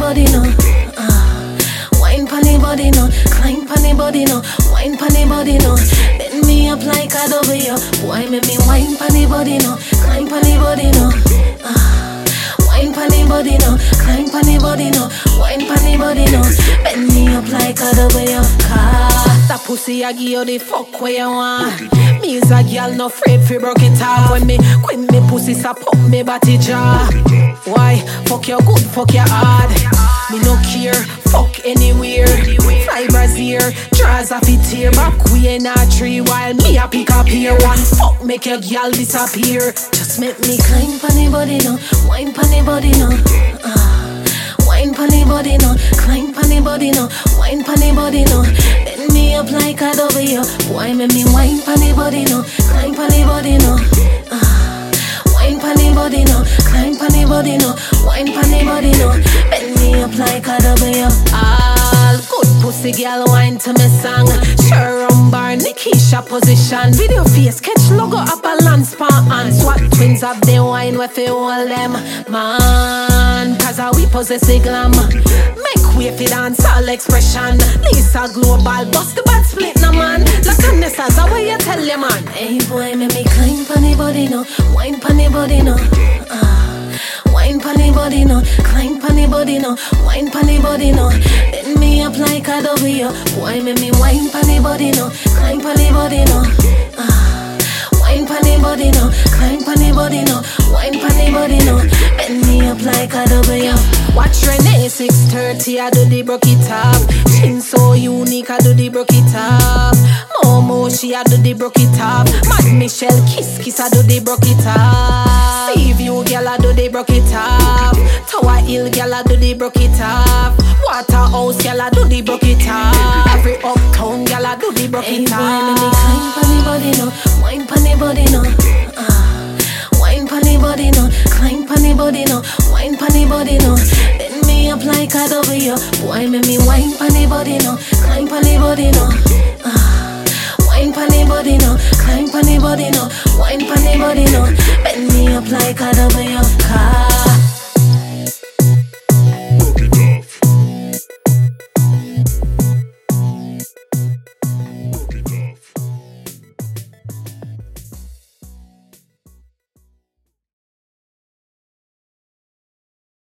body now. Uh, ah. wine pon the body no. Climb pon the body no. Wine pon the body no. Bend me up like a W. Boy, make me wine pon the body no. Climb pon the body no. Uh, wine pon the body no. Climb pon the body no. Wine pon the body no. Bend me up like a W pussy I give you the fuck where you want. Me is a girl no afraid fi broke it off. When me when me pussy sa pop me body jaw. Why fuck your good, fuck your hard. Me no care, fuck anywhere. Fibers here, draws off it here. Back we in a tree while me a pick up here. One fuck make your girl disappear. Just make me climb pon the body no, wine pon the body no. Ah, wine pon the body no, climb pon the body no, wine pon the body no. Like a W. Why me me wine pon the body no, climb pon the body no. Ah, wine pon the body no, climb pon body no, wine pon the body no. Bend me up like a W. All good pussy girl wine to me song. Sharon Nikisha position. Video face catch logo up a lance pan and swat twins of the wine with fi hold them. Man, cause how we possess the glam. Make way fi dance all expression. Lisa Global, bust the bad split no man. Look on this as how you tell you man. Hey boy, make me climb the body no, wine the body no. Ah, wine pon the body no, climb pon the body no, wine pon the body no. Bend me up like a W. Boy, make me wine pon the body no, climb pon the body no. Ah, wine pon the body no, climb pon the body no, wine pon the body no. Bend me up like a W. Watch Renee 630, I do the broke it up. Chin so unique, I do the broke it up. Momo, she I do the broke it up. Mad Michelle, kiss kiss, I do the broke it up. View, girl, I do the broke it up. Tower Hill, girl, I do the broke it up. Waterhouse, girl, I do the broke it up. Every uptown, girl, I do the broke Hey it boy, make me climb pon the body no, wine pon the body no. Ah, wine pon the body no, climb pon the body no, wine pon the body no. Bend me up like a W. Boy, make me wine pon the body no, climb pon the body no. Ah, wine pon the body no, climb pon the body no, wine pon the body no. Up like a W. Car.